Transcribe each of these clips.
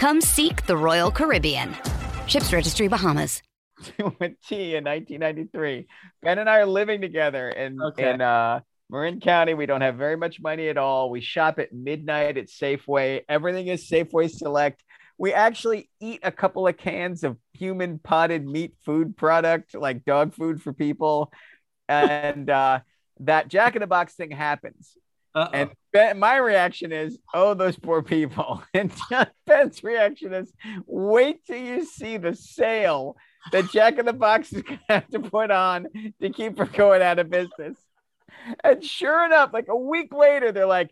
Come seek the Royal Caribbean. Ships Registry Bahamas. with T in 1993. Ben and I are living together in Okay. in uh, Marin County. We don't have very much money at all. We shop at midnight at Safeway. Everything is Safeway Select. We actually eat a couple of cans of human potted meat food product, like dog food for people. And uh, that Jack in the Box thing happens. Uh-oh. And ben, my reaction is, oh, those poor people. And Ben's reaction is, wait till you see the sale that Jack in the Box is going to have to put on to keep her going out of business. And sure enough, like a week later, they're like,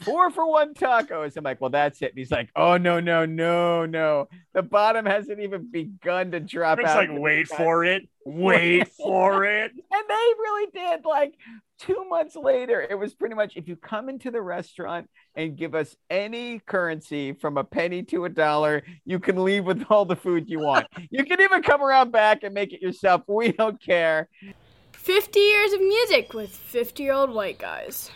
four for one tacos. I'm like, well, that's it. And he's like, oh, no, no, no, no. The bottom hasn't even begun to drop out. It's out. like, wait for it, wait for it. And they really did. Like two months later, it was pretty much if you come into the restaurant and give us any currency from a penny to a dollar, you can leave with all the food you want. you can even come around back and make it yourself. We don't care. 50 years of music with 50 year old white guys.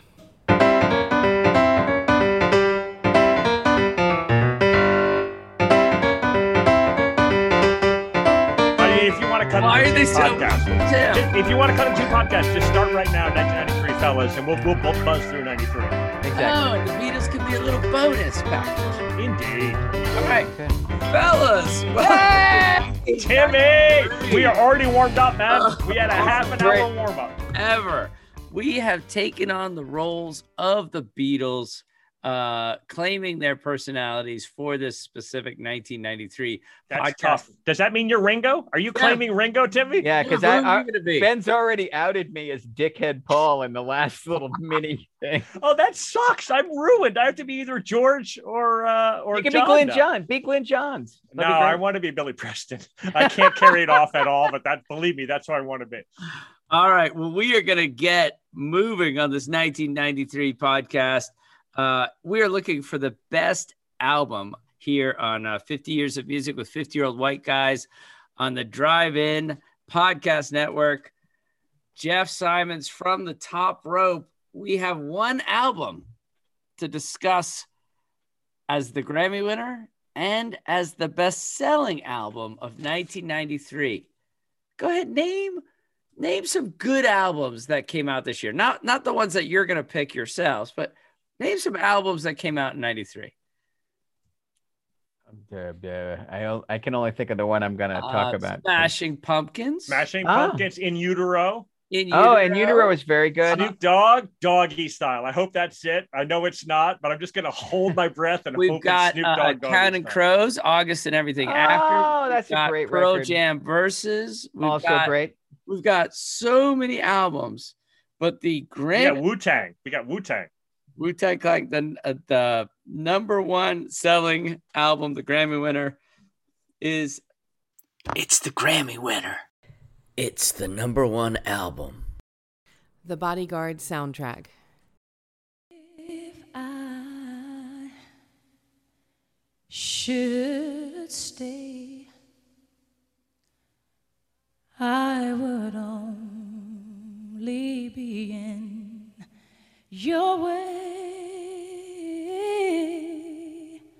Why are they two so- podcasts, Tim. just- if you want to cut into two podcasts, just start right now, 1993, fellas, and we'll we'll both buzz through 93. Exactly. Oh, the Beatles could be a little bonus package. Indeed. All right, fellas. Timmy, we are already warmed up, man. Oh, we had a half an hour warm up. ever. We have taken on the roles of the Beatles, uh, claiming their personalities for this specific 1993 That's podcast. tough. Does that mean you're Ringo? Are you claiming Ringo, Timmy? Yeah, because Who are I, you gonna be? Ben's already outed me as Dickhead Paul in the last little mini thing. Oh, that sucks. I'm ruined. I have to be either George or uh or you can John be Glenn now. John. Be Glyn Johns. No, That'd be I want to be Billy Preston. I can't carry it off at all, but that believe me, that's who I want to be. All right. Well, we are going to get moving on this 1993 podcast. Uh, we are looking for the best album here on uh, 50 Years of Music with 50 Year Old White Guys on the Drive In Podcast Network. Jeff Simons from the top rope. We have one album to discuss as the Grammy winner and as the best selling album of 1993. Go ahead, name name some good albums that came out this year. Not not the ones that you're going to pick yourselves, but name some albums that came out in 93. Uh, uh, I, I can only think of the one I'm going to talk Uh, about. Smashing Pumpkins. Smashing Ah. Pumpkins in utero. In Oh, and Utero was very good. Snoop Dogg, doggy style. I hope that's it. I know it's not, but I'm just gonna hold my breath and We've hope got it's Snoop uh, Dogg. doggy Counting style. Crows, August and everything Oh, after. that's We've a great Pearl record. Jam verses. We've also got, great. We've got so many albums, but the grand. got Grammy Wu Tang. We got Wu Tang. Wu Tang Clan, the, uh, the number one selling album, the Grammy winner, is it's the Grammy winner. It's the number one album. The Bodyguard soundtrack. If I should stay, I would only be in your way.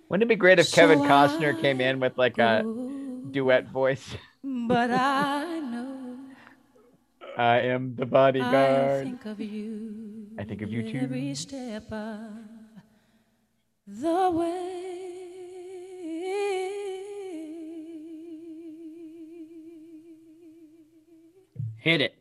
Wouldn't it be great if so Kevin Costner I came in with like a duet voice? But I know I am the bodyguard. I think of you. I think of you too. Every step of the way. Hit it.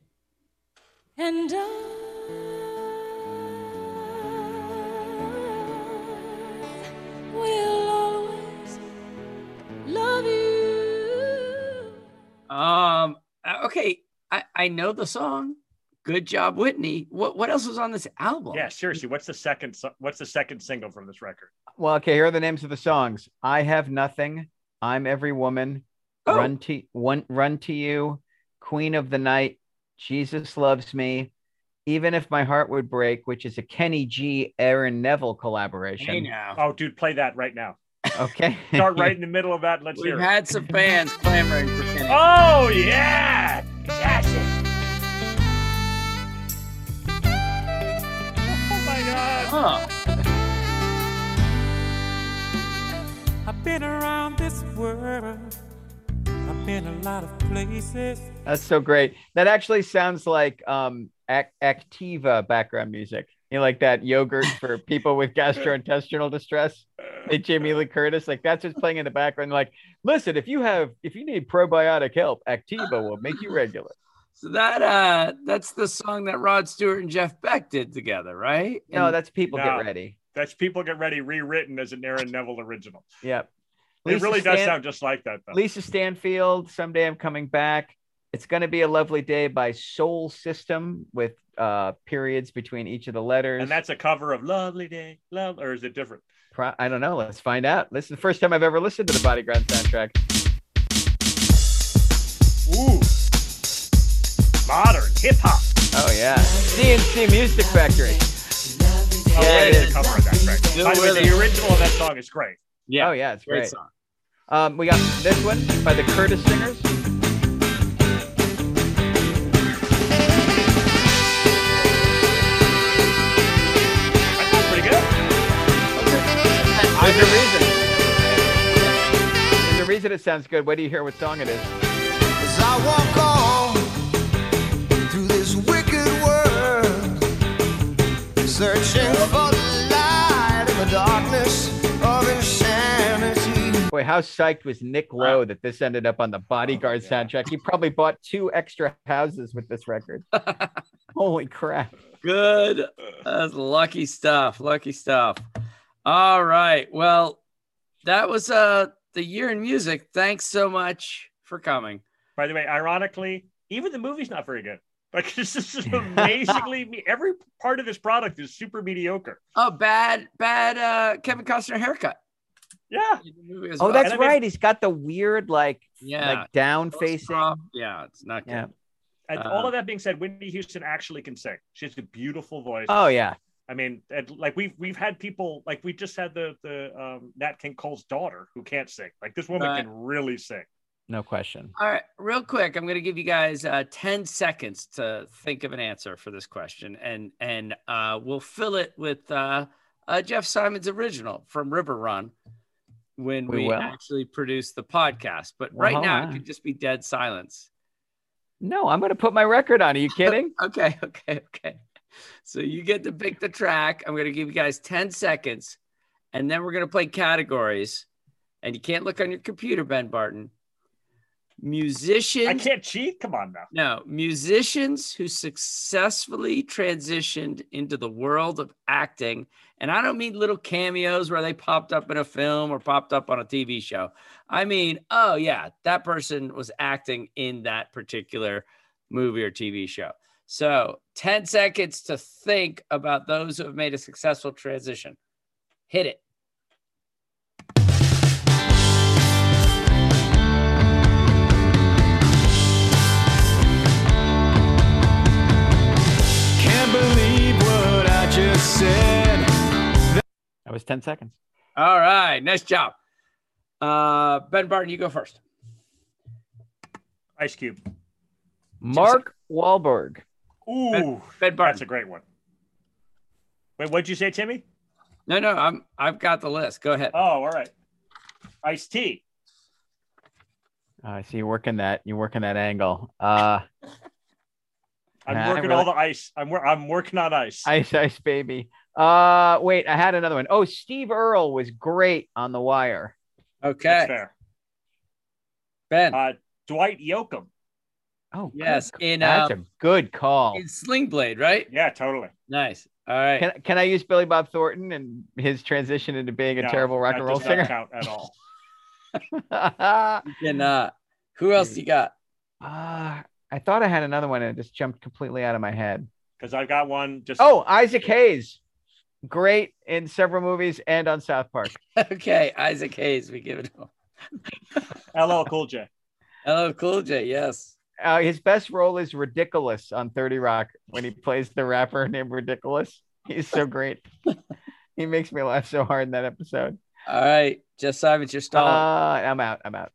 Know the song. Good job, Whitney. What what else was on this album? Yeah, seriously. What's the second? What's the second single from this record? Well, okay, here are the names of the songs. I have nothing. I'm every woman. Oh. Run to one run to you. Queen of the night. Jesus loves me. Even if my heart would break, which is a Kenny G. Aaron Neville collaboration. Hey now. Oh, dude, play that right now. Okay. Start right in the middle of that. Let's hear it. We've hear it. had some fans clamoring for Kenny. Oh yeah, Huh. I've been around this world. I've been a lot of places. That's so great. That actually sounds like um Activia background music. You know, like that yogurt for people with gastrointestinal distress. Hey, Jamie Lee Curtis, like that's what's playing in the background. Like, listen, if you have if you need probiotic help, Activia will make you regular. So that uh that's the song that Rod Stewart and Jeff Beck did together, right? No, And- that's people No. get ready. That's people get ready rewritten as an Aaron Neville original. Yep. It Lisa really does sound just like that though. Lisa Stansfield, someday I'm coming back. It's going to be a lovely day by Soul System with uh periods between each of the letters. And that's a cover of "Lovely Day," love, or is it different? Pro- I don't know. Let's find out. This is the first time I've ever listened to the Bodyguard soundtrack. Ooh, modern hip hop. Oh yeah, CNC Music Factory. Oh, Yeah, it it is is. cover of that track. By the way, the original of that song is great. yeah, Oh yeah, it's great great. song. Um, we got this one by the Curtis Stigers. That's pretty good. There's a reason. There's a reason it sounds good. Wait do you hear what song it is? Searching for the light in the darkness of insanity. Boy, how psyched was Nick Lowe that this ended up on the Bodyguard soundtrack? He probably bought two extra houses with this record. Holy crap! Good. That's lucky stuff. Lucky stuff. All right. Well, that was uh the year in music. Thanks so much for coming. By the way, ironically, even the movie's not very good. Like this is amazingly every part of this product is super mediocre. Oh, bad, bad uh Kevin Costner haircut. Yeah. in the movie as Oh, well. that's And I mean- right. He's got the weird, like, Yeah. like down facing. Yeah, it's not good. Yeah. And Uh, all of that being said, Whitney Houston actually can sing. She has a beautiful voice. Oh yeah. I mean, and like we've we've had people like we just had the the um, Nat King Cole's daughter who can't sing. Like this woman Right. can really sing. No question. All right, real quick, I'm going to give you guys uh, 10 seconds to think of an answer for this question, and and uh, we'll fill it with uh, uh, Jeff Simon's original from River Run when We we, actually produce the podcast. But Well, right now, on. it could just be dead silence. No, I'm going to put my record on. Are you kidding? Okay, okay, okay. So you get to pick the track. I'm going to give you guys 10 seconds, and then we're going to play categories. And you can't look on your computer, Ben Barton. Musicians. I can't cheat. Come on now. No, musicians who successfully transitioned into the world of acting. And I don't mean little cameos where they popped up in a film or popped up on a TV show. I mean, oh, yeah, that person was acting in that particular movie or TV show. So 10 seconds to think about those who have made a successful transition. Hit it. That was 10 seconds. All right. Nice job. Uh, ben Barton, you go first. Ice Cube. Mark Wahlberg. Ooh, Ben Barton. that's a great one. Wait, what'd you say, Timmy? No, no, I'm I've got the list. Go ahead. Oh, all right. Ice T. Oh, I see you're working that. You're working that angle. Uh, I'm Nah, working really- all the ice. I'm I'm working on ice. ice, ice, baby. Uh, wait, I had another one. Oh, Steve Earle was great on The Wire. That's Okay. fair. Ben. Uh, Dwight Yoakam. Oh, Yes, good- in, that's um, a good call. In Sling Blade, right? Yeah, totally. Nice. All right. Can, can I use Billy Bob Thornton and his transition into being a No, terrible rock and roll does not singer? count at all. You cannot. Who else you got? Ah, I thought I had another one and it just jumped completely out of my head. Because I've got one just Oh, Isaac Hayes. Great in several movies and on South Park. Okay, Isaac Hayes. We give it to him. LL Cool J. Hello, Cool J. Yes. Uh, his best role is Ridiculous on 30 Rock when he plays the rapper named Ridiculous. He's so great. he makes me laugh so hard in that episode. All right, Jeff Simons, you're Uh. I'm out. I'm out.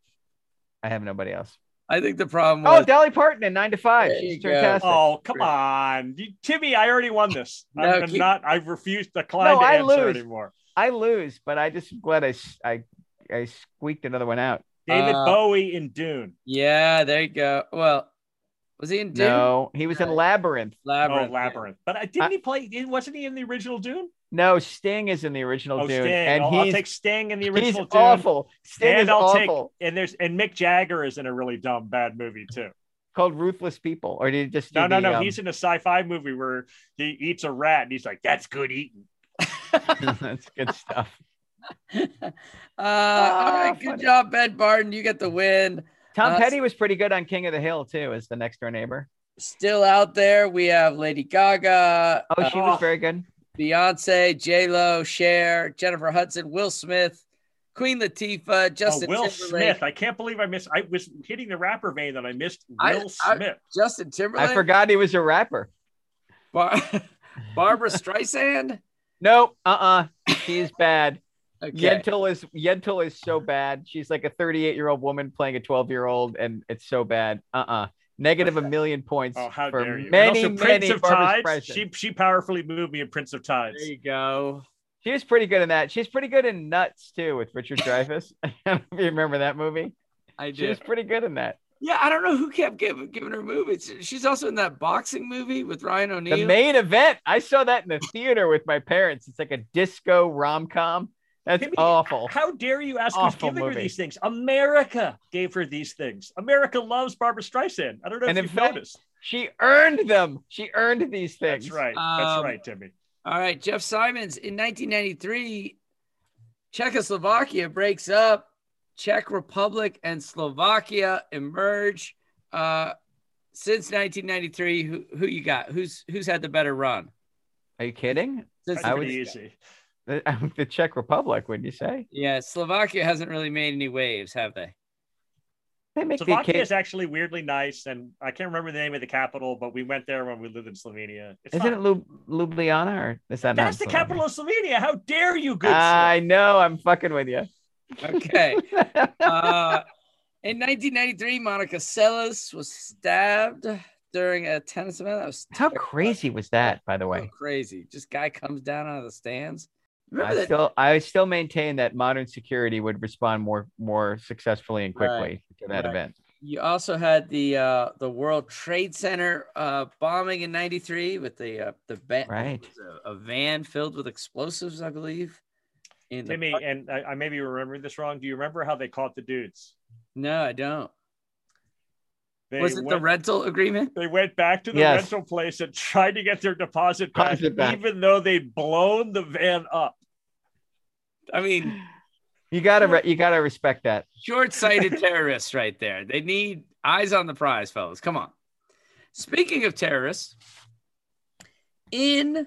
I have nobody else. I think the problem Oh, was Dolly Parton in Nine to Five. There She's you go. Oh, come on. You- Timmy, I already won this. No, I'm keep- not, I refuse to climb No, to I answer lose. anymore. I lose, but I just glad I I I squeaked another one out. David Uh, Bowie in Dune. yeah, there you go. Well, was he in Dune? No, he was in Labyrinth. Labyrinth. oh, Labyrinth. But didn't he play? Wasn't he in the original Dune? No, Sting is in the original Oh, Dune, Sting. and I'll, I'll he's take Sting in the he's original Dune. awful. Sting and is I'll awful. take and there's and Mick Jagger is in a really dumb bad movie too. Called Ruthless People, or did he just No, no, the, no. um, He's in a sci-fi movie where he eats a rat and he's like, "That's good eating." That's good stuff. Uh, all right, good funny. job, Ben Barton. You get the win. Tom Uh, Petty was pretty good on King of the Hill too, as the next door neighbor. Still out there, we have Lady Gaga, Oh, she uh, was very good. Beyonce, J Lo, Cher, Jennifer Hudson, Will Smith, Queen Latifah, Justin oh, Will Timberlake, Smith. I can't believe I missed. I was hitting the rapper vein that I missed Will I- Smith. Justin Timberlake. I forgot he was a rapper. Bar- Barbra Streisand. Nope. Uh. uh She's bad. Okay. Yentl is Yentl is so bad. She's like a 38 year old woman playing a 12 year old, and it's so bad. Uh. uh Negative a million points Oh, how for dare you! many, and also, Prince many of Barbra Tides. Streisand. She she powerfully moved me in Prince of Tides. There you go. She was pretty good in that. She's pretty good in Nuts too with Richard Dreyfuss. I don't know if you remember that movie. I She was pretty good in that. Yeah, I don't know who kept giving, giving her movies. She's also in that boxing movie with Ryan O'Neal. The main event. I saw that in the theater with my parents. It's like a disco rom com. That's Timmy, awful. How dare you ask who's Awful giving her these things? America gave her these things. America loves Barbra Streisand. I don't know And if you've fact, noticed. She earned them. She earned these things. That's right. Um, That's right, Timmy. All right, Jeff Simons in 1993, Czechoslovakia breaks up. Czech Republic and Slovakia emerge. Uh, since 1993, who who you got? Who's who's had the better run? Are you kidding? Since That's I would- easy. The, the Czech Republic, wouldn't you say? yeah, Slovakia hasn't really made any waves, have they? They make Slovakia occasion- is actually weirdly nice, and I can't remember the name of the capital, but we went there when we lived in Slovenia. It's Isn't fine. it Lub- Ljubljana or is that That's the not capital of Slovenia. How dare you, good I know. I'm fucking with you. Okay. uh, in 1993, Monica Seles was stabbed during a tennis event. That was How crazy was that, by the so way? crazy. Just guy comes down out of the stands. Remember I that? still, I still maintain that modern security would respond more, more successfully and quickly to that right. event. You also had the uh, the World Trade Center uh, bombing in '93 with the uh, the ba- Right. a, a van filled with explosives, I believe. In Timmy, park- and I, I may be remembering this wrong. Do you remember how they caught the dudes? no, I don't. They Was it the rental agreement? They went back to the Yes. rental place and tried to get their deposit back, Deposit back. even though they'd blown the van up. I mean, You gotta, re- you gotta respect that. short-sighted terrorists right there. They need eyes on the prize, fellas. Come on. Speaking of terrorists, in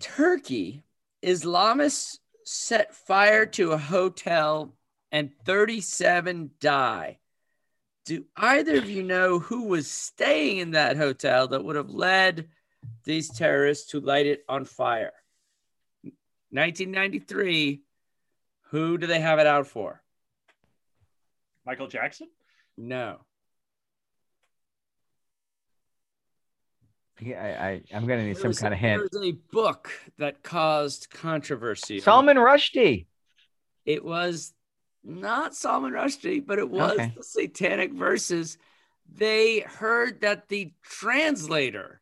Turkey, Islamists set fire to a hotel and 37 die. Do either of you know who was staying in that hotel that would have led these terrorists to light it on fire? 1993. Who do they have it out for? Michael Jackson? No. Yeah, I, I, I'm gonna need There some was- kind of There hint. was a book that caused controversy. Salman Rushdie. It was not Salman Rushdie, but it was Okay. the Satanic Verses. They heard that the translator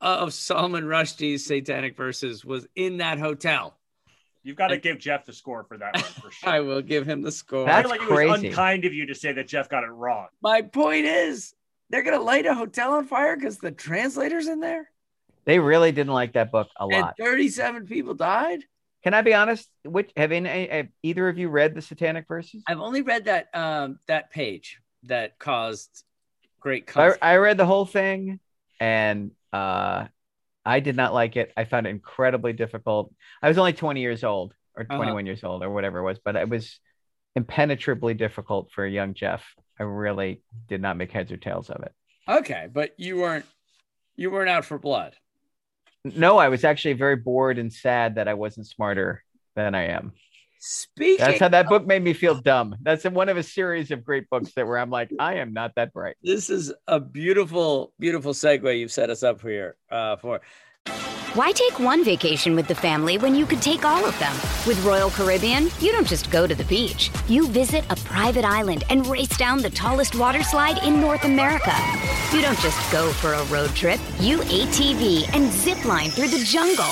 Uh, of Salman Rushdie's Satanic Verses was in that hotel. You've got to give Jeff the score for that one for I will give him the score. I That's feel like it was crazy. unkind of you to say that Jeff got it wrong. My point is, they're gonna light a hotel on fire because the translator's in there, They really didn't like that book a and lot. 37 people died. Can I be honest? Which have, any, have either of you read the Satanic Verses? I've only read that um that page that caused great I. I read the whole thing, and uh, I did not like it. I found it incredibly difficult. I was only 20 years old or Uh-huh. 21 years old or whatever it was, but it was impenetrably difficult for a young Jeff. I really did not make heads or tails of it. okay, but you weren't you weren't out for blood. No, I was actually very bored and sad that I wasn't smarter than I am. Speaking, That's how that book made me feel dumb. That's one of a series of great books that where I'm like, I am not that bright. this is a beautiful, beautiful segue you've set us up here uh, for. Why take one vacation with the family when you could take all of them? With Royal Caribbean, you don't just go to the beach. You visit a private island and race down the tallest water slide in North America. You don't just go for a road trip. You ATV and zip line through the jungle.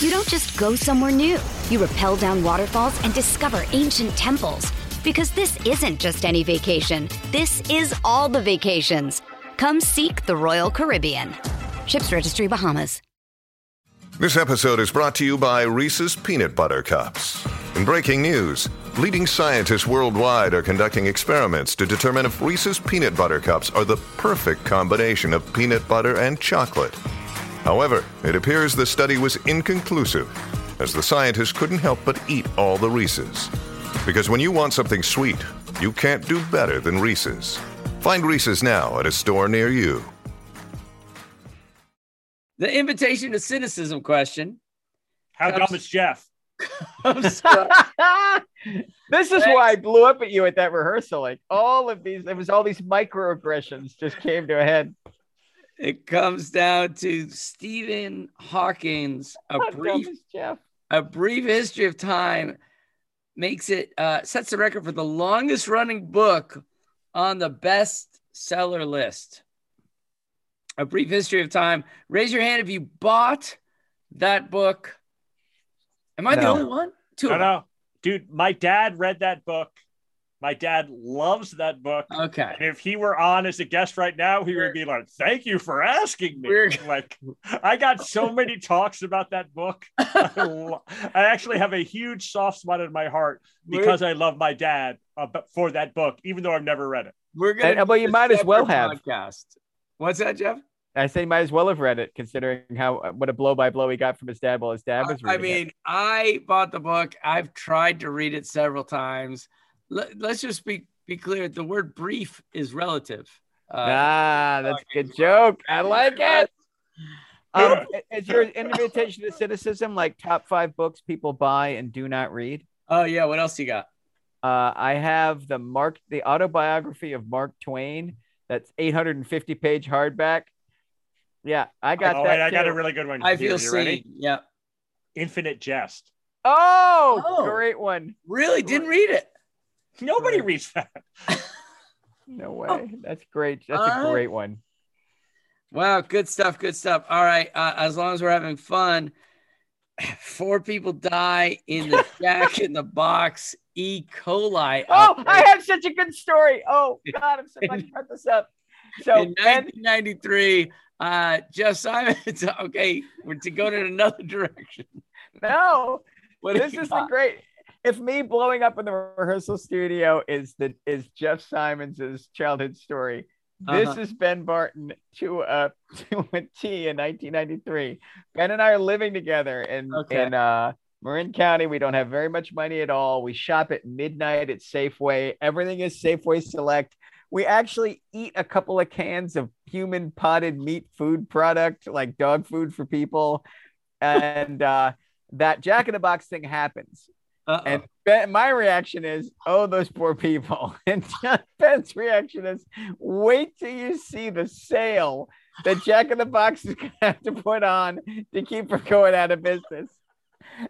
You don't just go somewhere new. You rappel down waterfalls and discover ancient temples. Because this isn't just any vacation. This is all the vacations. Come seek the Royal Caribbean. Ships Registry Bahamas. This episode is brought to you by Reese's Peanut Butter Cups. In breaking news, leading scientists worldwide are conducting experiments to determine if Reese's Peanut Butter Cups are the perfect combination of peanut butter and chocolate. However, it appears the study was inconclusive, as the scientists couldn't help but eat all the Reese's. Because when you want something sweet, you can't do better than Reese's. Find Reese's now at a store near you. The invitation to cynicism question. How Comes- dumb is Jeff? this is why I blew up at you at that rehearsal. Like all of these, it was all these microaggressions just came to a head. It comes down to Stephen Hawkins. A How brief, Jeff? a brief history of time makes it uh, sets the record for the longest running book on the bestseller list. A brief history of time. Raise your hand if you bought that book. Am I the only one? Two. No, of them. no, dude. My dad read that book. My dad loves that book. Okay. And if he were on as a guest right now, he would be like, "Thank you for asking me." We're- Like, I got so many talks about that book. I, lo- I actually have a huge soft spot in my heart because I love my dad uh, for that book, even though I've never read it. We're gonna. Well, you might as well separate have. podcast. What's that, Jeff? I say you might as well have read it, considering how what a blow by blow he got from his dad while his dad was I reading it. mean, I bought the book. I've tried to read it several times. Let, us just be be clear. The word brief is relative. Uh, ah, that's a good joke. I like it. Um, is your invitation to cynicism like top five books people buy and do not read? Oh yeah. What else you got? Uh, I have the Mark, the autobiography of Mark Twain. That's 850 page hardback. Yeah, I got oh, that. wait, I got a really good one. I Here, feel you ready? seen. Yeah. Infinite Jest. Oh, Oh. great one. Really? Didn't read it. Nobody reads that. No way. That's great. That's All a right. great one. Wow. Good stuff. Good stuff. All right. Uh, as long as we're having fun, four people die in the Jack in the Box E. coli. Oh, I have such a good story. Oh God, I'm so glad you brought this up. So in Ben, 1993. Uh, Jeff Simon. okay, we're to go in another direction. no, What this is the great. If me blowing up in the rehearsal studio is the is Jeff Simons' childhood story, this Uh-huh. is Ben Barton to a to a T in 1993. Ben and I are living together in Okay. in uh, Marin County. We don't have very much money at all. We shop at midnight at Safeway. Everything is Safeway Select. We actually eat a couple of cans of human potted meat food product, like dog food for people, and uh, that Jack in the Box thing happens. Uh-oh. And ben, my reaction is, oh, those poor people. And John Ben's reaction is, wait till you see the sale that Jack in the Box is going to have to put on to keep her going out of business.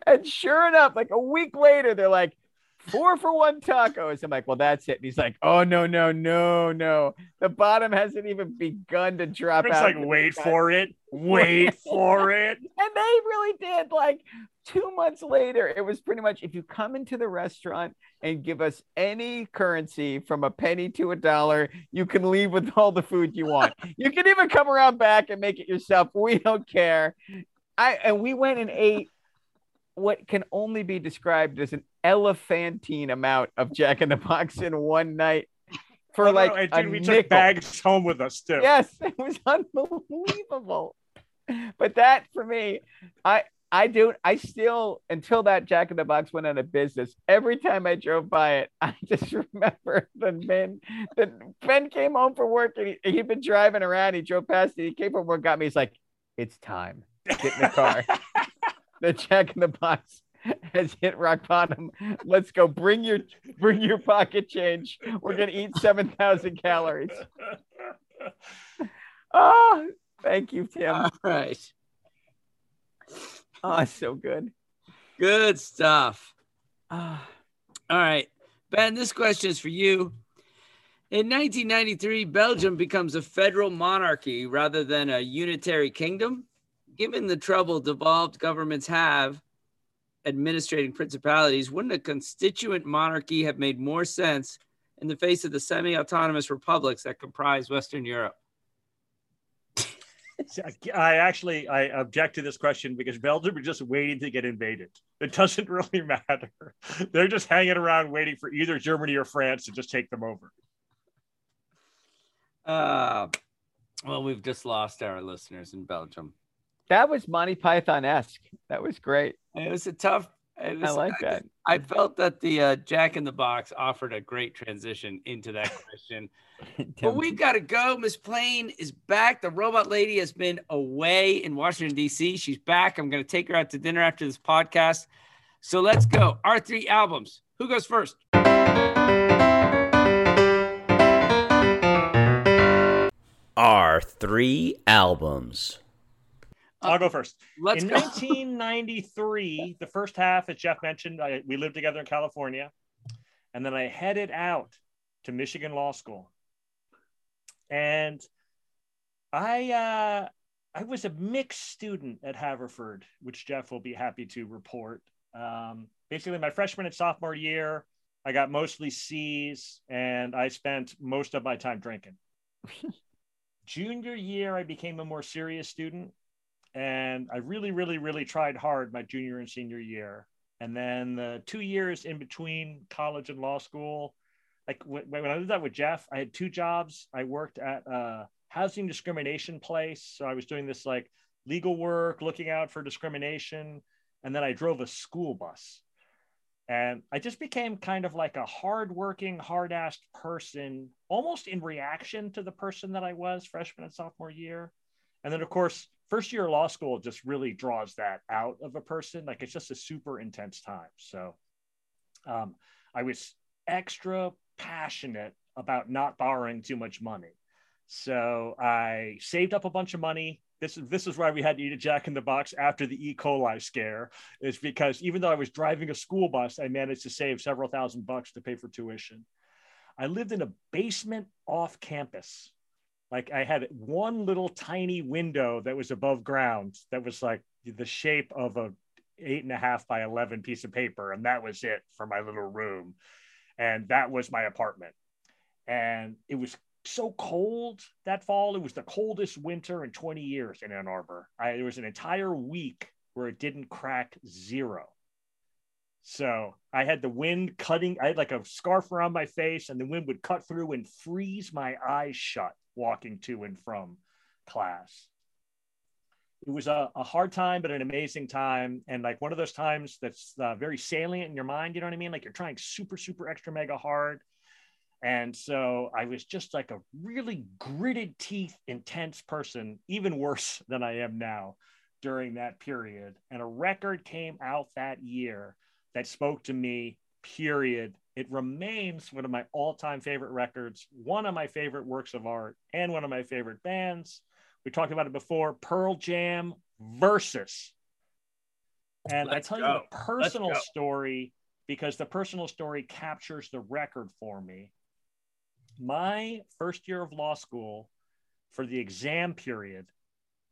And sure enough, like a week later, they're like, four for one tacos. I'm like, well, that's it. And he's like, oh, no, no, no, no. The bottom hasn't even begun to drop It's out. like, wait for it. Wait for it. And they really did. Like two months later, it was pretty much if you come into the restaurant and give us any currency from a penny to a dollar, you can leave with all the food you want. you can even come around back and make it yourself. We don't care. I and we went and ate what can only be described as an elephantine amount of Jack in the Box in one night for Oh, no, like a dude, we nickel. took bags home with us too. Yes, it was unbelievable. But that for me, I I do I still until that Jack in the Box went out of business. Every time I drove by it, I just remember the Ben. The Ben came home from work and he, he'd been driving around. He drove past it. He came from work, got me. He's like, "It's time. Get in the car." the Jack in the Box has hit rock bottom. Let's go. Bring your bring your pocket change. We're gonna eat seven thousand calories. Oh, thank you, Tim. All right. Oh, so good. Good stuff. Ah, All right. Ben, this question is for you. In 1993, Belgium becomes a federal monarchy rather than a unitary kingdom. Given the trouble devolved governments have administrating principalities, wouldn't a constituent monarchy have made more sense in the face of the semi autonomous republics that comprise Western Europe? I actually I object to this question because Belgium are just waiting to get invaded. It doesn't really matter. They're just hanging around waiting for either Germany or France to just take them over. Uh, well, we've just lost our listeners in Belgium. that was Monty Python esque. That was great. It was a tough. It I was, like that. I felt that the uh, Jack in the Box offered a great transition into that question. but we've got to go. Miss Plain is back. The robot lady has been away in Washington, D.C. She's back. I'm going to take her out to dinner after this podcast. So let's go. Our three albums. Who goes first? Our three albums. I'll go first. Let's in go. 1993, the first half, as Jeff mentioned, I, we lived together in California, and then I headed out to Michigan Law School, and I uh, I was a mixed student at Haverford, which Jeff will be happy to report. Um, basically, my freshman and sophomore year, I got mostly C's, and I spent most of my time drinking. Junior year, I became a more serious student and I really, really, really tried hard my junior and senior year. And then the two years in between college and law school, like when, I did that with Jeff, I had two jobs. I worked at a housing discrimination place, so I was doing this like legal work, looking out for discrimination, and then I drove a school bus. And I just became kind of like a hardworking, hard-assed person, almost in reaction to the person that I was freshman and sophomore year. And then, of course, first year of law school just really draws that out of a person. Like it's just a super intense time. So um, I was extra passionate about not borrowing too much money. So I saved up a bunch of money. This is this is why we had to eat a Jack in the Box after the E. coli scare. Is because even though I was driving a school bus, I managed to save several thousand bucks to pay for tuition. I lived in a basement off campus like I had one little tiny window that was above ground that was like the shape of a eight and a half by 11 piece of paper. And that was it for my little room. And that was my apartment. And it was so cold that fall. It was the coldest winter in 20 years in Ann Arbor. I, there was an entire week where it didn't crack zero. So I had the wind cutting, I had like a scarf around my face, and the wind would cut through and freeze my eyes shut walking to and from class. It was a, a hard time, but an amazing time. And like one of those times that's uh, very salient in your mind, you know what I mean? Like you're trying super, super extra mega hard. And so I was just like a really gritted teeth, intense person, even worse than I am now during that period. And a record came out that year that spoke to me, period. It remains one of my all time favorite records, one of my favorite works of art, and one of my favorite bands. We talked about it before Pearl Jam versus. And Let's I tell go. you the personal story because the personal story captures the record for me. My first year of law school, for the exam period,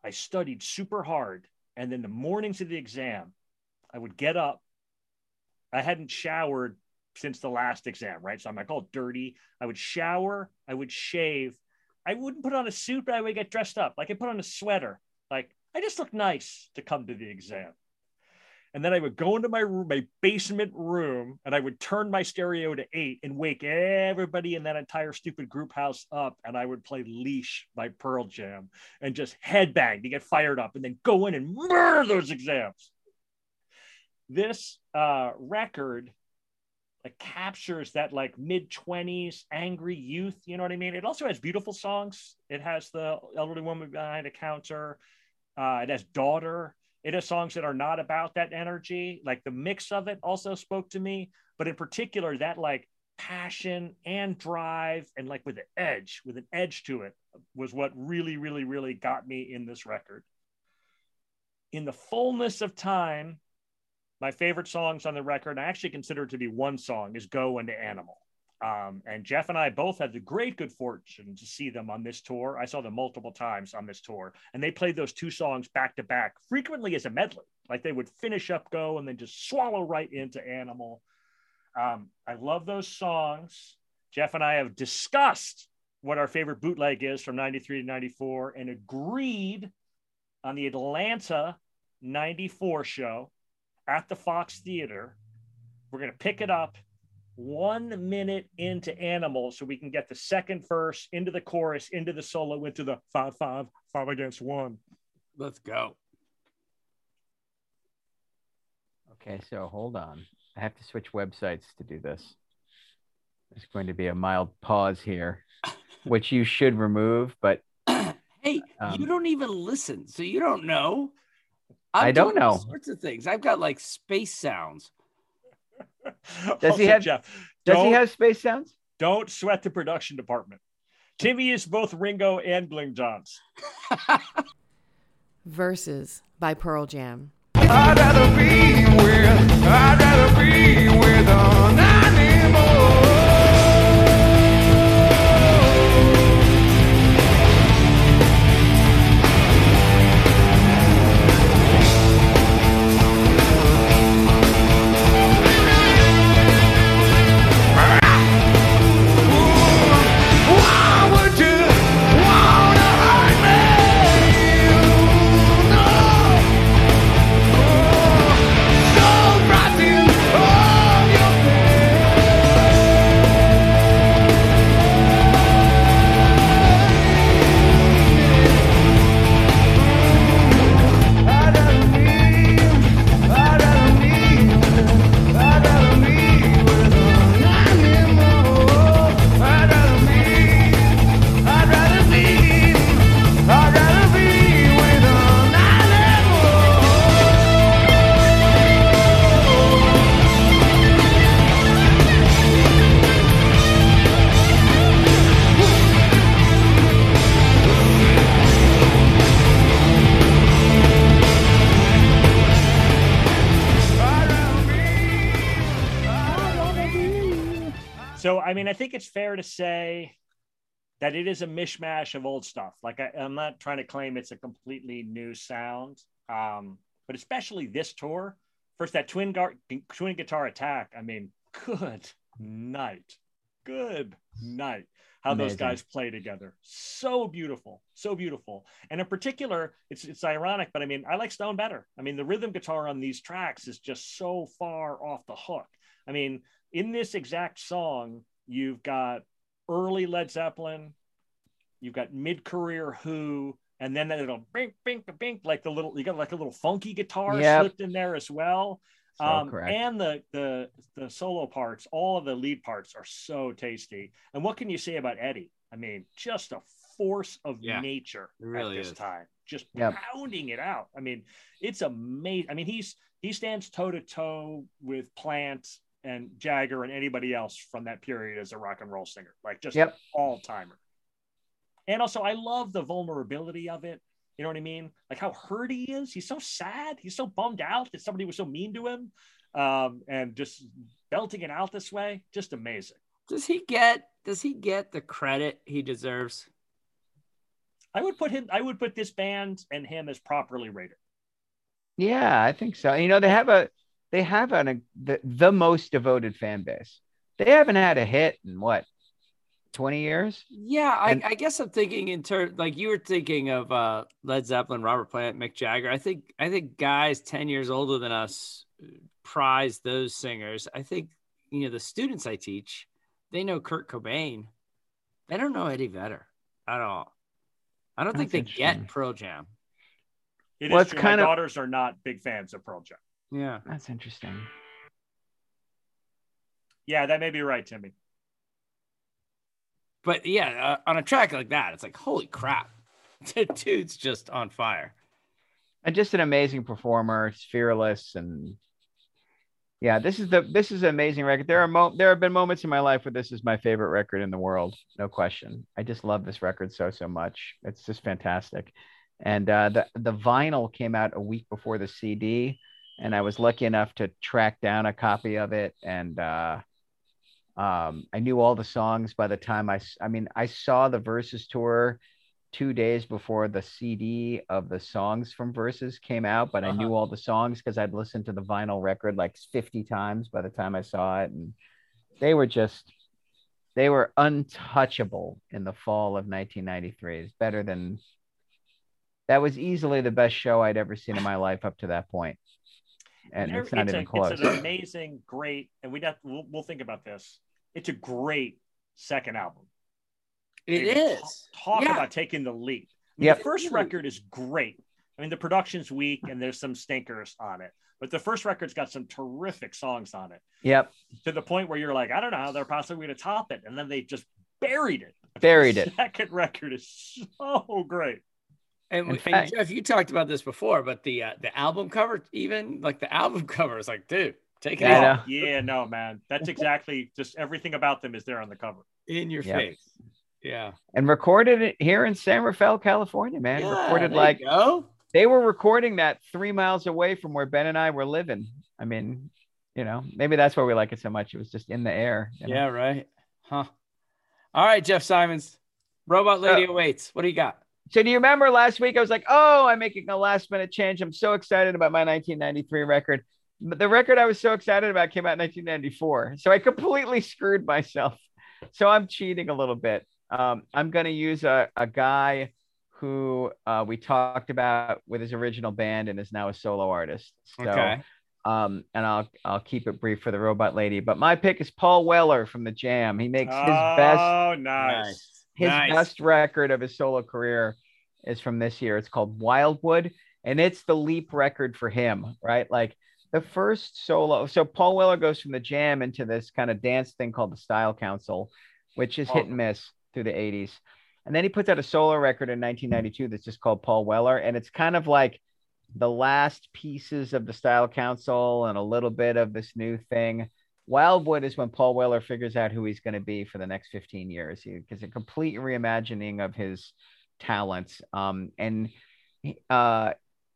I studied super hard. And then the mornings of the exam, I would get up. I hadn't showered since the last exam, right? So I'm like all dirty. I would shower, I would shave. I wouldn't put on a suit, but I would get dressed up. Like I put on a sweater. Like I just look nice to come to the exam. And then I would go into my room, my basement room, and I would turn my stereo to eight and wake everybody in that entire stupid group house up. And I would play Leash by Pearl Jam and just headbang to get fired up and then go in and murder those exams. This uh, record like captures that like mid 20s angry youth you know what i mean? It also has beautiful songs. It has the elderly woman behind a counter. Uh, it has daughter. It has songs that are not about that energy. Like the mix of it also spoke to me. But in particular that like passion and drive and like with an edge with an edge to it was what really really really got me in this record. In the fullness of time my favorite songs on the record, I actually consider it to be one song, is Go into Animal. Um, and Jeff and I both had the great good fortune to see them on this tour. I saw them multiple times on this tour, and they played those two songs back to back, frequently as a medley. Like they would finish up Go and then just swallow right into Animal. Um, I love those songs. Jeff and I have discussed what our favorite bootleg is from 93 to 94 and agreed on the Atlanta 94 show at the Fox Theater. We're going to pick it up one minute into Animal so we can get the second verse into the chorus, into the solo, into the five, five, five against one. Let's go. Okay, so hold on. I have to switch websites to do this. There's going to be a mild pause here, which you should remove, but Hey, Um, you don't even listen, so you don't know. I don't doing all know. sorts of things. I've got like space sounds. Does oh, he have- Jeff? does he have space sounds? Don't sweat the production department. Timmy is both Ringo and Glyn Johns. Verses by Pearl Jam. So, I mean, I think it's fair to say that it is a mishmash of old stuff. Like, I, I'm not trying to claim it's a completely new sound, um, but especially this tour. First, that twin gar- twin guitar attack. I mean, good night, good night. How those guys play together, so beautiful, so beautiful. And in particular, it's it's ironic, but I mean, I like Stone better. I mean, the rhythm guitar on these tracks is just so far off the hook. I mean, in this exact song, you've got early Led Zeppelin, you've got mid-career Who, and then that little bink, bink, bink, like the little you got like a little funky guitar Yep. slipped in there as well. So um, and the the the solo parts, all of the lead parts are so tasty. And what can you say about Eddie? I mean, just a force of Yeah, nature really at this is. time, just Yep. pounding it out. I mean, it's amazing. I mean, he's he stands toe to toe with Plant and Jagger and anybody else from that period as a rock and roll singer, like just Yep. all timer. And also, I love the vulnerability of it. You know what I mean? Like how hurt he is. He's so sad. He's so bummed out that somebody was so mean to him, um, and just belting it out this way. Just amazing. Does he get does he get the credit he deserves? I would put him. I would put this band and him as properly rated. Yeah, I think so. You know, they have a they have an a, the, the most devoted fan base. They haven't had a hit in what 20 years? Yeah, I, And- I guess I'm thinking in terms like you were thinking of uh, Led Zeppelin, Robert Plant, Mick Jagger. I think I think guys 10 years older than us prize those singers. I think you know the students I teach, they know Kurt Cobain. They don't know Eddie Vedder at all. I don't think they get interesting. Pearl Jam. It is Well, it's true. kind My of- daughters are not big fans of Pearl Jam. Yeah. That's interesting. Yeah, that may be right, Timmy. But yeah, uh, on a track like that, it's like holy crap, the dude's just on fire. and just an amazing performer. It's fearless and yeah, this is the this is an amazing record. There are mo- there have been moments in my life where this is my favorite record in the world, no question. I just love this record so so much. It's just fantastic. And uh, the the vinyl came out a week before the CD, and I was lucky enough to track down a copy of it. And uh, um, I knew all the songs by the time I I mean I saw the Versus tour two days before the CD of the songs from Versus came out, but I knew all the songs because I'd listened to the vinyl record like 50 times by the time I saw it. And they were just, they were untouchable in the fall of 1993. It's better than, that was easily the best show I'd ever seen in my life up to that point. And There- it's not even a- close. It's an amazing, great, and we'd have we'll, we'll think about this. It's a great second album. It I is. ta- Talk Yeah. about taking the leap. I mean, Yep. The first record is great. I mean, the production's weak and there's some stinkers on it, but the first record's got some terrific songs on it Yep. to the point where you're like, I don't know how they're possibly going to top it. And then they just buried it. Buried The it. Second record is so great. And, and fact- Jeff, you talked about this before, but the uh, the album cover, even like the album cover, is like, dude, take it I off. Yeah, no, man. That's exactly just everything about them is there on the cover. in your Yep. face. Yeah, And recorded it here in San Rafael, California, man. Yeah, recorded like you go. they were recording that three miles away from where Ben and I were living. I mean, you know, maybe that's why we like it so much. It was just in the air. you know? Yeah, right. Huh. All right, Jeff Simons, Robot Lady So- awaits. What do you got? So do you remember last week I was like, "Oh, I'm making a last minute change. I'm so excited about my 1993 record." But the record I was so excited about came out in 1994. So I completely screwed myself. So I'm cheating a little bit. Um, I'm going to use a, a guy who uh, we talked about with his original band and is now a solo artist. So, Okay. Um, and I'll I'll keep it brief for the Robot Lady. But my pick is Paul Weller from the Jam. He makes his best Oh, nice. His Nice. best record of his solo career is from this year. It's called Wildwood, and it's the leap record for him, right? Like the first solo. So Paul Weller goes from the jam into this kind of dance thing called the Style Council, which is hit oh. and miss through the 80s. And then he puts out a solo record in 1992 that's just called Paul Weller. And it's kind of like the last pieces of the Style Council and a little bit of this new thing. Wildwood is when Paul Weller figures out who he's going to be for the next 15 years. Gets a complete reimagining of his talents. Um, and uh,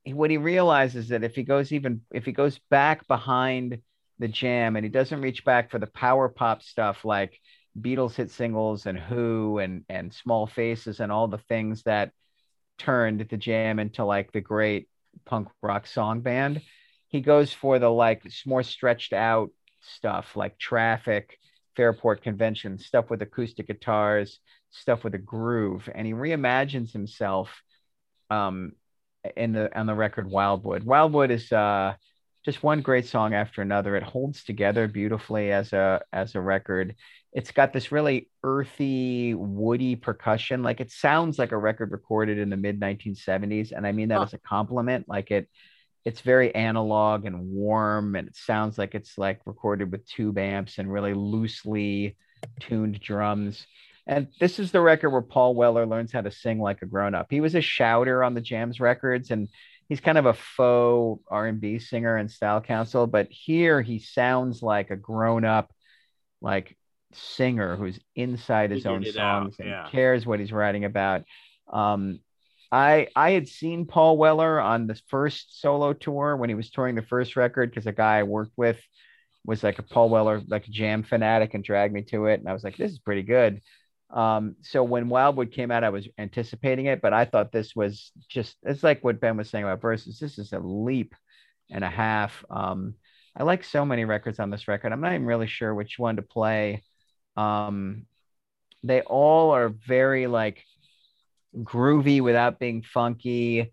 what he realizes that if he goes even if he goes back behind the jam and he doesn't reach back for the power pop stuff like Beatles hit singles and Who and and Small Faces and all the things that turned the jam into like the great punk rock song band. He goes for the like more stretched out stuff like Traffic, Fairport Convention, stuff with acoustic guitars, stuff with a groove, and he reimagines himself um in the on the record Wildwood. Wildwood is uh just one great song after another. It holds together beautifully as a as a record. It's got this really earthy, woody percussion. Like it sounds like a record recorded in the mid 1970s, and I mean that Huh. as a compliment. Like it, it's very analog and warm, and it sounds like it's like recorded with tube amps and really loosely tuned drums. And this is the record where Paul Weller learns how to sing like a grown up. He was a shouter on the Jams records, and he's kind of a faux R&B singer and style council. But here he sounds like a grown up, like singer who's inside his own it out, songs and yeah. cares what he's writing about. Um, I I had seen Paul Weller on the first solo tour when he was touring the first record because a guy I worked with was like a Paul Weller like a jam fanatic and dragged me to it and I was like this is pretty good. Um, so when Wildwood came out, I was anticipating it, but I thought this was just it's like what Ben was saying about Versus. This is a leap and a half. Um, I like so many records on this record. I'm not even really sure which one to play. Um, they all are very like groovy without being funky,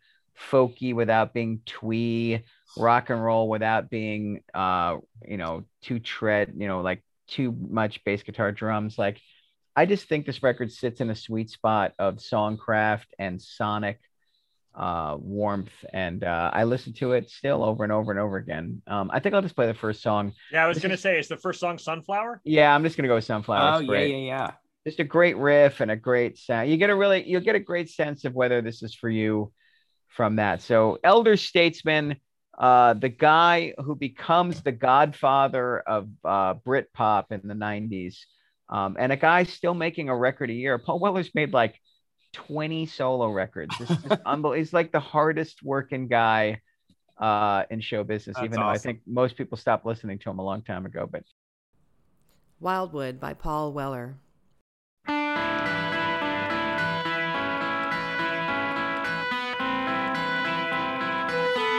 folky without being twee, rock and roll without being uh, you know, too tread, you know, like too much bass guitar drums. Like I just think this record sits in a sweet spot of songcraft and sonic uh, warmth, and uh, I listen to it still over and over and over again. Um, I think I'll just play the first song. Yeah, I was This gonna is- say, it's the first song "Sunflower"? Yeah, I'm just gonna go with Sunflower. Oh yeah, yeah, yeah. Just a great riff and a great sound. You get a really, you'll get a great sense of whether this is for you from that. So, Elder Statesman, uh, the guy who becomes the godfather of uh, Britpop in the '90s, um, and a guy still making a record a year. Paul Weller's made like 20 solo records. This is just unbelievable. He's like the hardest working guy uh, in show business, That's even though I think most people stopped listening to him a long time ago. But Wildwood by Paul Weller.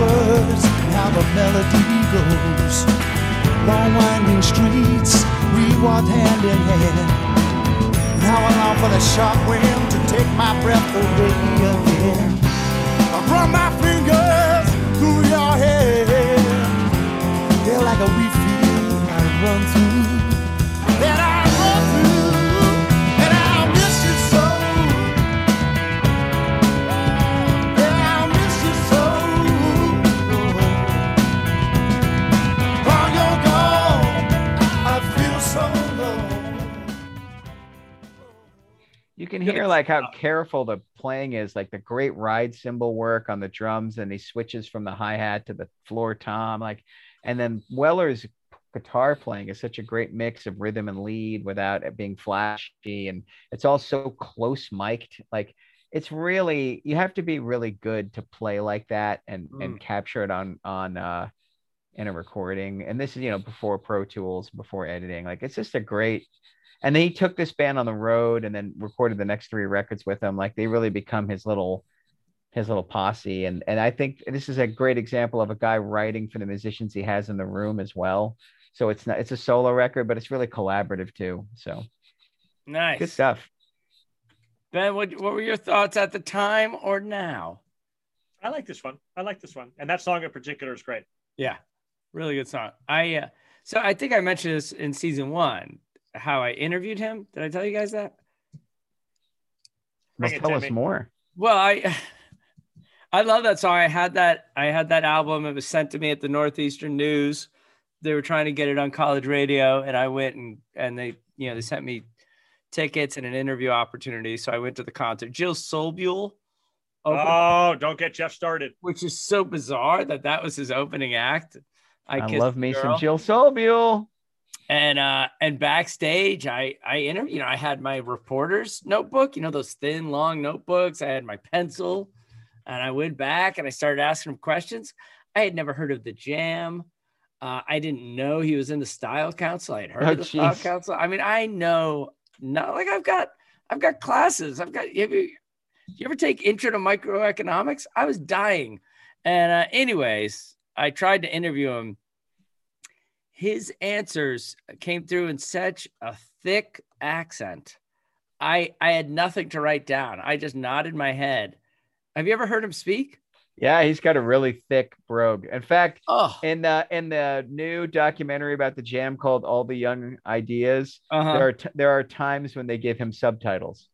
words and how the melody goes. Long winding streets, we walk hand in hand. Now I long for the sharp wind to take my breath away again. I run my fingers through your hair. They're like a wheat field I run through. That I can hear like how careful the playing is, like the great ride cymbal work on the drums, and he switches from the hi hat to the floor tom, like, and then Weller's guitar playing is such a great mix of rhythm and lead without it being flashy, and it's all so close mic'd. Like, it's really you have to be really good to play like that and and capture it on on uh in a recording. And this is you know before Pro Tools, before editing. Like, it's just a great and then he took this band on the road and then recorded the next three records with them like they really become his little his little posse and and i think this is a great example of a guy writing for the musicians he has in the room as well so it's not it's a solo record but it's really collaborative too so Nice. good stuff Ben, what, what were your thoughts at the time or now? I like this one. I like this one, and that song in particular is great. Yeah, really good song. I uh, so I think I mentioned this in season one how I interviewed him. Did I tell you guys that? well, tell us Timmy. more Well, I I love that song. I had that I had that album. It was sent to me at the Northeastern News. They were trying to get it on college radio, and I went and and they you know they sent me tickets and an interview opportunity. So I went to the concert. Jill Sobule, opened, Oh, don't get Jeff started. which is so bizarre that that was his opening act. i, Kissed love the me Girl. some jill sobule and uh and backstage i i interviewed you know i had my reporter's notebook you know those thin long notebooks. I had my pencil and i went back and i started asking him questions. I had never heard of the jam. Uh, i didn't know he was in the style council. I had heard Oh, of the style council. I mean i know not like i've got i've got classes. I've got have you, you ever take intro to microeconomics? I was dying. And uh, anyways i tried to interview him his answers came through in such a thick accent. I I had nothing to write down. I just nodded my head. Have you ever heard him speak? yeah he's got a really thick brogue in fact Oh, in the in the new documentary about the jam called all the young ideas uh-huh. there are t- there are times when they give him subtitles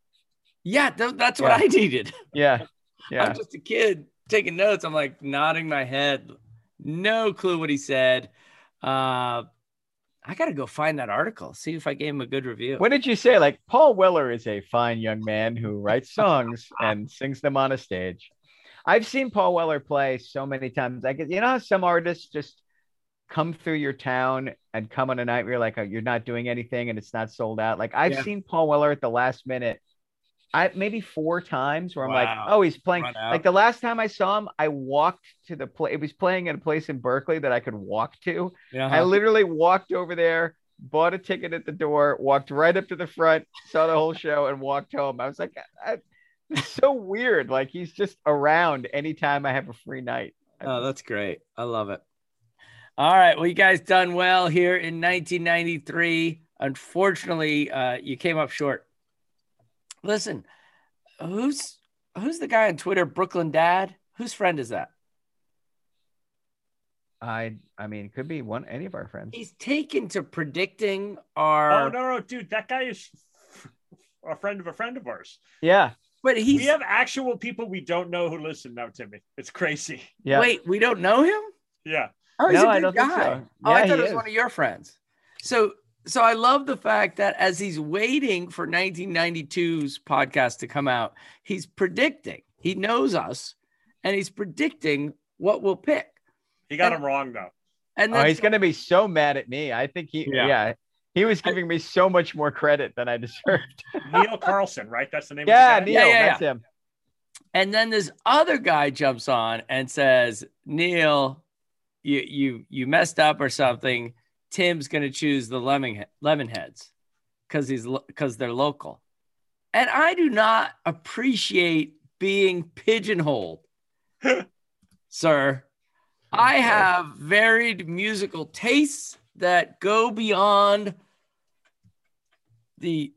yeah, th- that's what Yeah. I needed. yeah yeah I'm just a kid taking notes. I'm like nodding my head. No clue what he said. Uh, I got to go find that article, see if I gave him a good review. What did you say? Like Paul Weller is a fine young man who writes songs and sings them on a stage. I've seen Paul Weller play so many times. I Like you know how some artists just come through your town and come on a night where you're like, oh, you're not doing anything and it's not sold out. Like I've Yeah. seen Paul Weller at the last minute. I maybe four times where I'm like, oh, he's playing. Like the last time I saw him, I walked to the play. It was playing at a place in Berkeley that I could walk to. Yeah. I literally walked over there, bought a ticket at the door, walked right up to the front, saw the whole show, and walked home. I was like, I, it's so weird. Like he's just around anytime I have a free night. Oh, that's great. I love it. All right. Well, you guys done well here in 1993. Unfortunately, uh, you came up short. Listen, who's who's the guy on Twitter, Brooklyn Dad? Whose friend is that? I I mean, it could be one any of our friends. He's taken to predicting our. Oh no, no, dude, that guy is a friend of a friend of ours. Yeah. But he's we have actual people we don't know who listen now, Timmy. It's crazy. Yeah. Wait, we don't know him? Yeah. Oh, he's No, a I good don't guy. so. Oh, I thought he it was is. one of your friends. So, so I love the fact that as he's waiting for 1992's podcast to come out, he's predicting. He knows us, and he's predicting what we'll pick. He got And- him wrong though. And Oh, he's gonna be so mad at me. I think he Yeah. yeah. He was giving me so much more credit than I deserved. Neil Carlson, right? That's the name yeah, of the Neil, guy. Yeah, yeah, that's him. And then this other guy jumps on and says, "Neil, you you you messed up or something. Tim's going to choose the lemon lemon heads because he's because they're local." And I do not appreciate being pigeonholed, sir. I have varied musical tastes that go beyond the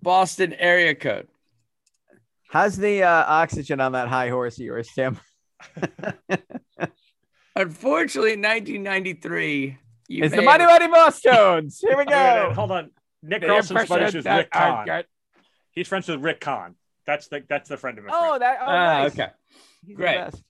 Boston area code. How's the uh, oxygen on that high horse of yours, Tim? Unfortunately, in 1993, you It's the may Mighty have- Mighty Bosstones. Here we Wait, wait, go. hold on. Nick Carlson's friends impression with Rick I Kahn. got- He's friends with Rick Kahn. That's the that's the friend of a Oh, friend. that. Oh, nice. okay. He's the Great. best.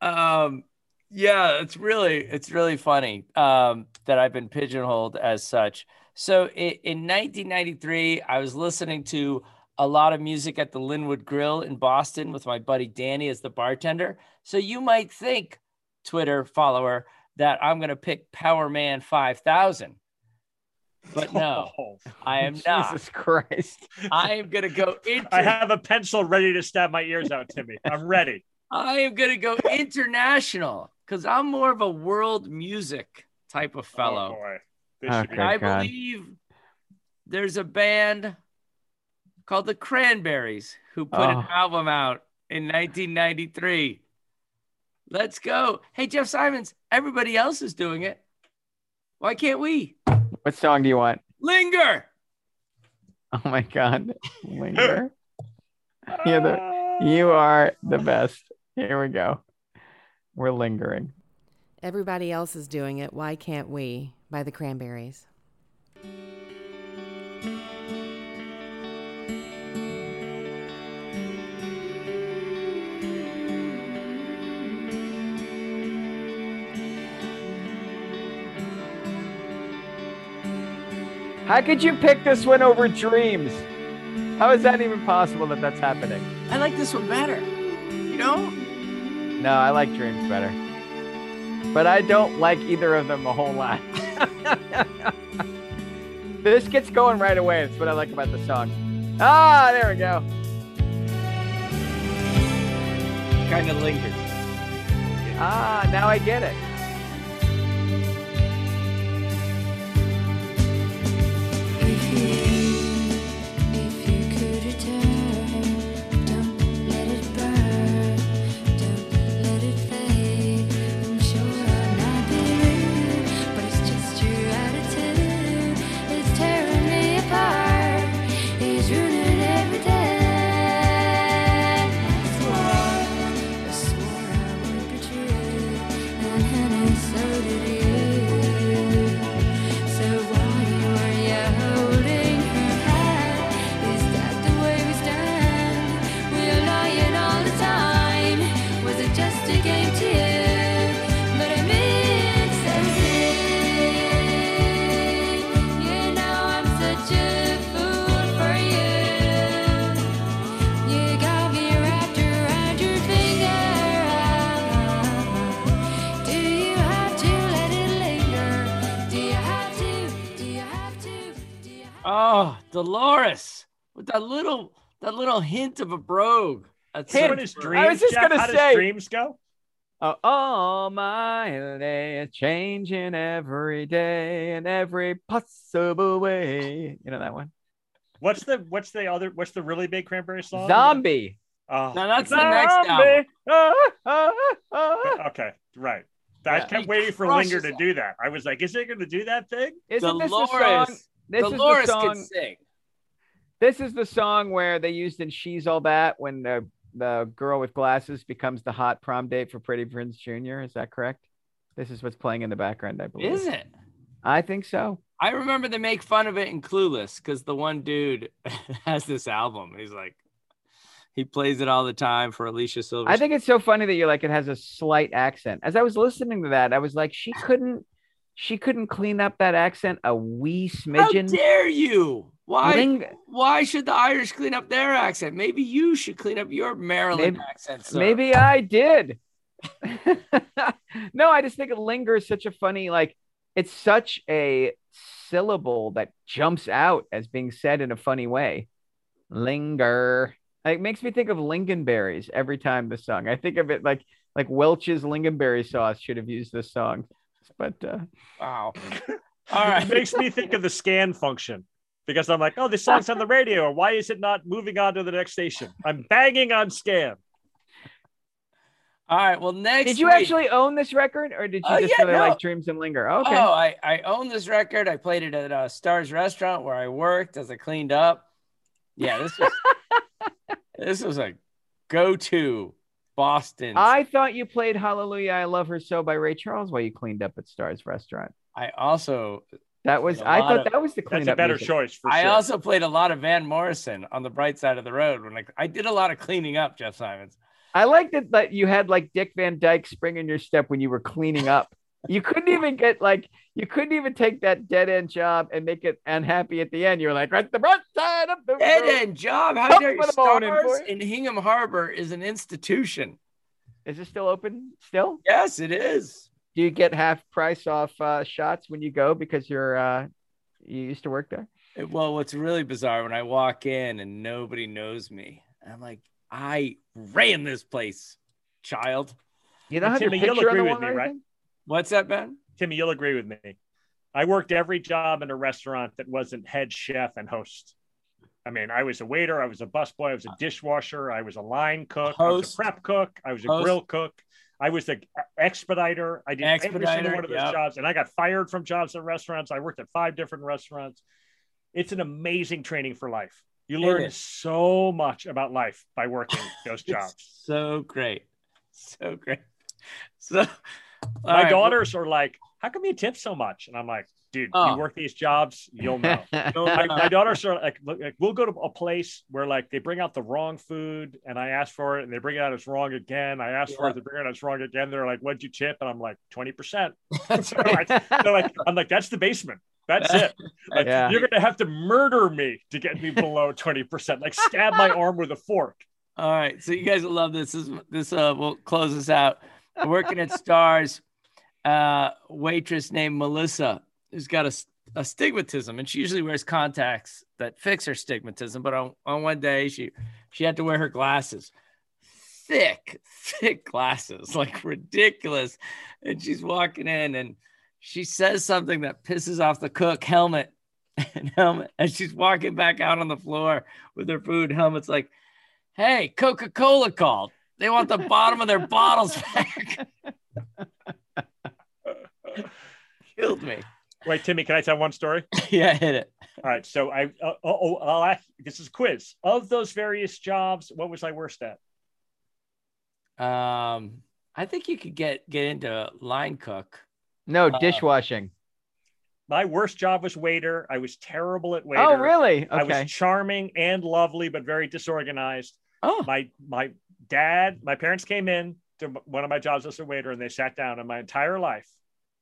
Um, yeah, it's really it's really funny um, that I've been pigeonholed as such. So in, in 1993, I was listening to a lot of music at the Linwood Grill in Boston with my buddy Danny as the bartender. So you might think, Twitter follower, that I'm going to pick Power Man 5000. But no, Oh, I am not. Jesus Christ. I am going to go into I have a pencil ready to stab my ears out, Timmy. I'm ready. I am gonna go international because I'm more of a world music type of Oh, fellow. boy. This should be Okay. I God. believe there's a band called the Cranberries who put an Oh. album out in 1993. Let's go. Hey, Jeff Simons, everybody else is doing it. Why can't we? What song do you want? Linger. Oh my God. Linger. You're the, you are the best. Here we go. We're lingering. Everybody else is doing it. Why can't we? By the Cranberries. How could you pick this one over Dreams? How is that even possible that that's happening? I like this one better. You know? No, I like Dreams better. But I don't like either of them a whole lot. this gets going right away. That's what I like about the song. Ah, there we go. Kind of lingers. Ah, now I get it. Dolores with that little that little hint of a brogue. That's What so is great. dreams? I was just Jeff? gonna How say- does dreams go? Oh, all my day, changing every day in every possible way. You know that one? What's the what's the other what's the really big cranberry song? Zombie. Oh, Now that's the next album. Zombie. Ah, ah, ah. okay, right. I Yeah. kept waiting for Linger to do that. I was like, is it going to do that thing? Isn't this the song? This Dolores is the can sing. This is the song where they used in "She's All That" when the the girl with glasses becomes the hot prom date for Freddie Prinze Jr. Is that correct? This is what's playing in the background, I believe. Is it? I think so. I remember they make fun of it in Clueless because the one dude has this album. He's like, he plays it all the time for Alicia Silverstone. I think it's so funny that you're like it has a slight accent. As I was listening to that, I was like, she couldn't, she couldn't clean up that accent a wee smidgen. How dare you? Why? Ling- Why should the Irish clean up their accent? Maybe you should clean up your Maryland Maybe- accent. sir. Maybe I did. no, I just think linger is such a funny, like, it's such a syllable that jumps out as being said in a funny way. Linger. It makes me think of lingonberries every time the song. I think of it like like Welch's lingonberry sauce should have used this song. But uh Wow. All right. It makes me think of the scan function because I'm like, oh, this song's on the radio. Why is it not moving on to the next station? I'm banging on scan. All right. Well, next. did you week- actually own this record or did you Uh, just yeah, really no. like Dreams and Linger? Okay. Oh, I, I own this record. I played it at uh, Stars Restaurant where I worked as I cleaned up. Yeah, this was this was a go-to Boston. I thought you played Hallelujah I Love Her So by Ray Charles while you cleaned up at Stars Restaurant. I also That was I thought of- that was the That's a better music. choice for I sure. also played a lot of Van Morrison on the bright side of the road when I, I did a lot of cleaning up, Jeff Simons. I liked it that you had like Dick Van Dyke spring in your step when you were cleaning up. You couldn't even get like you couldn't even take that dead end job and make it unhappy at the end. You were like, right the bright side of the Dead road." end job. How Up dare you? for Stars in Hingham Harbor is an institution. Is it still open? Still? Yes, it is. Do you get half price off uh, shots when you go because you're uh, you used to work there? Well, what's really bizarre when I walk in and nobody knows me, I'm like, I ran this place, child. You don't have Timmy, your you'll picture agree with me, right? What's that, Ben? Timmy, you'll agree with me. I worked every job in a restaurant that wasn't head chef and host. I mean, I was a waiter, I was a busboy, I was a dishwasher, I was a line cook, I was a prep cook, I was a Host. grill cook, I was the expediter. I did every single one of those yep. jobs, and I got fired from jobs at restaurants. I worked at five different restaurants. It's an amazing training for life. You learn so much about life by working those jobs. So great. So great. So My right, daughters are like, "How come you tip so much?" And I'm like, "Dude, Oh. you work these jobs, you'll know." my, my daughters are like, look, like, we'll go to a place where like they bring out the wrong food and I ask for it and they bring it out as wrong again. I ask for it, they bring it out as wrong again. They're like, what'd you tip? And I'm like, 20%. that's They're like, they're like, I'm like, that's the basement. That's it. Like, Yeah. You're going to have to murder me to get me below 20%. Like stab my arm with a fork. All right, so you guys will love this. This this uh will close us out. Working at Stars, uh, waitress named Melissa who's got a, a stigmatism, and she usually wears contacts that fix her stigmatism. But on, on one day, she she had to wear her glasses, thick, thick glasses, like ridiculous. And she's walking in, and she says something that pisses off the cook. Helmet and helmet, and she's walking back out on the floor with her food. Helmet's like. Hey, Coca Cola called. They want the bottom of their bottles back. Killed me. Wait, Timmy, can I tell one story? yeah, hit it. All right. So I, uh, oh, oh, I'll ask, this is a quiz. Of those various jobs, what was I worst at? Um, I think you could get get into line cook. no Uh, dishwashing. My worst job was waiter. I was terrible at waiter. Oh, really? Okay. I was charming and lovely, but very disorganized. Oh, My my dad, my parents came in to one of my jobs as a waiter, and they sat down. And my entire life,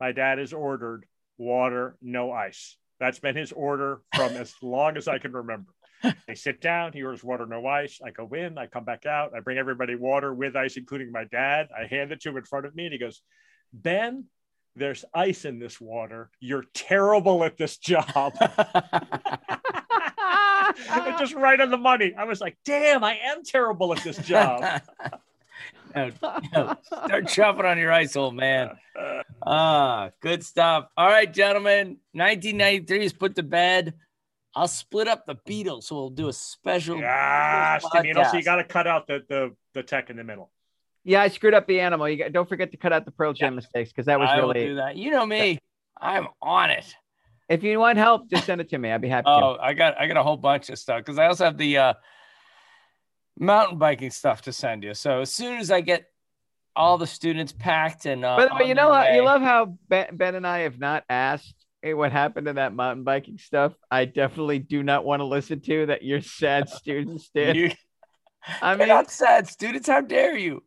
my dad has ordered water, no ice. That's been his order from as long as I can remember. They sit down. He orders water, no ice. I go in. I come back out. I bring everybody water with ice, including my dad. I hand it to him in front of me, and he goes, "Ben." There's ice in this water. You're terrible at this job. just right on the money. I was like, damn, I am terrible at this job. No, no. Start chopping on your ice, old man. Uh, uh, Ah, good stuff. All right, gentlemen. 1993 is put to bed. I'll split up the Beatles, so we'll do a special. Gosh, podcast. you know, so you got to cut out the, the the tech in the middle. Yeah, I screwed up the animal. You got, don't forget to cut out the Pearl Jam mistakes because that was I will really. do that. You know me. I'm on it. If you want help, just send it to me. I'd be happy Oh, I got I got a whole bunch of stuff because I also have the uh, mountain biking stuff to send you. So as soon as I get all the students packed and uh, to. By the way, on you know how you love how Ben, ben and I have not asked hey, what happened to that mountain biking stuff. I definitely do not want to listen to that. Your sad students did. You- I mean, not sad students. How dare you?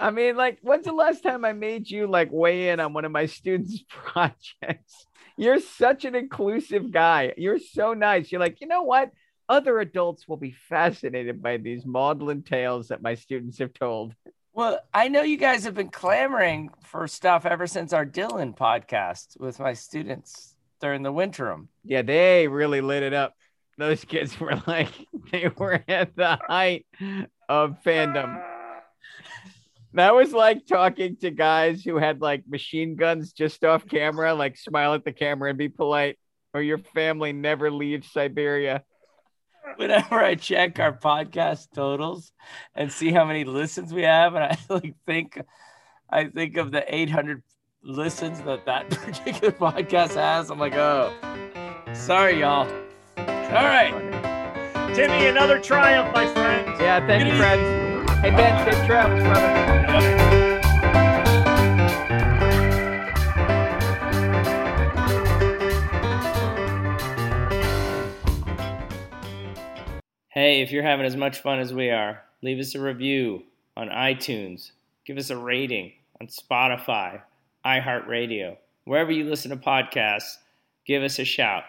I mean, like, when's the last time I made you like weigh in on one of my students' projects? You're such an inclusive guy. You're so nice. You're like, you know what? Other adults will be fascinated by these maudlin tales that my students have told. Well, I know you guys have been clamoring for stuff ever since our Dylan podcast with my students during the winterim. Yeah, they really lit it up. Those kids were like, they were at the height of fandom. That was like talking to guys who had like machine guns just off camera, like smile at the camera and be polite, or your family never leaves Siberia. Whenever I check our podcast totals and see how many listens we have, and I like think, I think of the 800 listens that that particular podcast has. I'm like, oh, sorry, y'all. All right. Timmy, another triumph, my friend. Yeah, thank you, friends. Hey, Ben, safe travels, brother. Hey, if you're having as much fun as we are, leave us a review on iTunes. Give us a rating on Spotify, iHeartRadio. Wherever you listen to podcasts, give us a shout.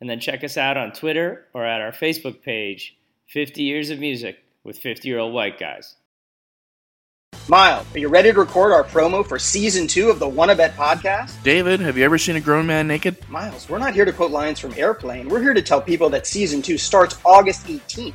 And then check us out on Twitter or at our Facebook page, 50 Years of Music with 50 Year Old White Guys. Miles, are you ready to record our promo for season two of the Wanna Bet podcast? David, have you ever seen a grown man naked? Miles, we're not here to quote lines from Airplane. We're here to tell people that season two starts August 18th.